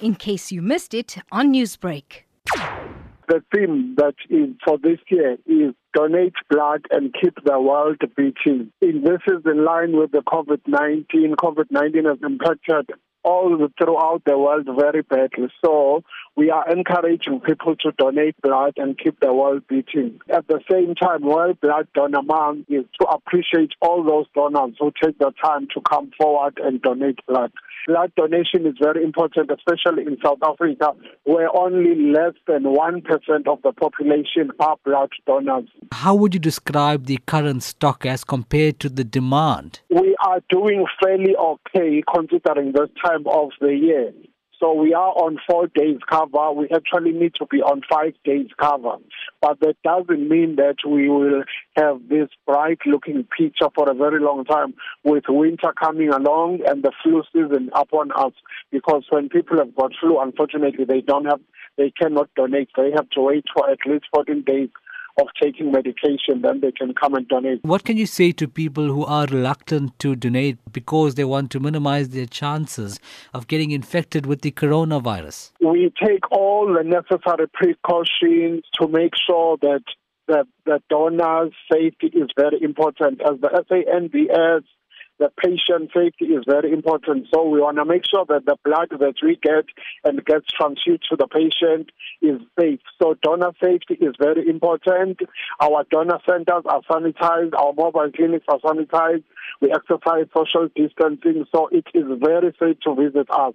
in case you missed it on Newsbreak. The theme that is for this year is donate blood and keep the world beating. This is in line with the COVID-19. COVID-19 has impacted all throughout the world very badly. So we are encouraging people to donate blood and keep the world beating. At the same time, World Blood Donor Month is to appreciate all those donors who take the time to come forward and donate blood. Blood donation is very important, especially in South Africa, where only less than 1% of the population are blood donors. How would you describe the current stock as compared to the demand? We are doing fairly okay considering this time of the year. So we are on four days cover. We actually need to be on five days cover. But that doesn't mean that we will have this bright looking picture for a very long time with winter coming along and the flu season upon us. Because when people have got flu, unfortunately, they don't have, they cannot donate. They have to wait for at least 14 days of taking medication, then they can come and donate. What can you say to people who are reluctant to donate because they want to minimize their chances of getting infected with the coronavirus? We take all the necessary precautions to make sure that the, the donor's safety is very important. As the SANBS the patient safety is very important. So we want to make sure that the blood that we get and gets transfused to the patient is safe. So donor safety is very important. Our donor centers are sanitized. Our mobile clinics are sanitized. We exercise social distancing. So it is very safe to visit us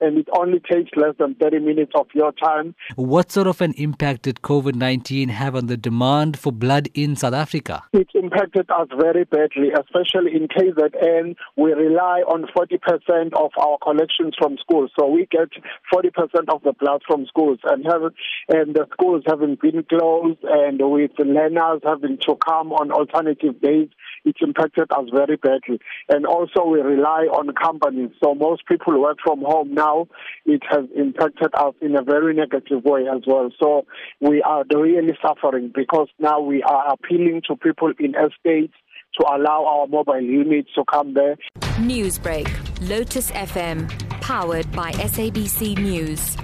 and it only takes less than 30 minutes of your time. What sort of an impact did COVID 19 have on the demand for blood in South Africa? It impacted us very badly, especially in KZN. We rely on 40% of our collections from schools. So we get 40% of the blood from schools, and, have, and the schools haven't been closed, and with learners having to come on alternative days, it impacted us very badly. And also, we rely on companies. So most people work from home now it has impacted us in a very negative way as well. So we are really suffering because now we are appealing to people in estates to allow our mobile units to come there. Newsbreak, Lotus FM, powered by SABC News.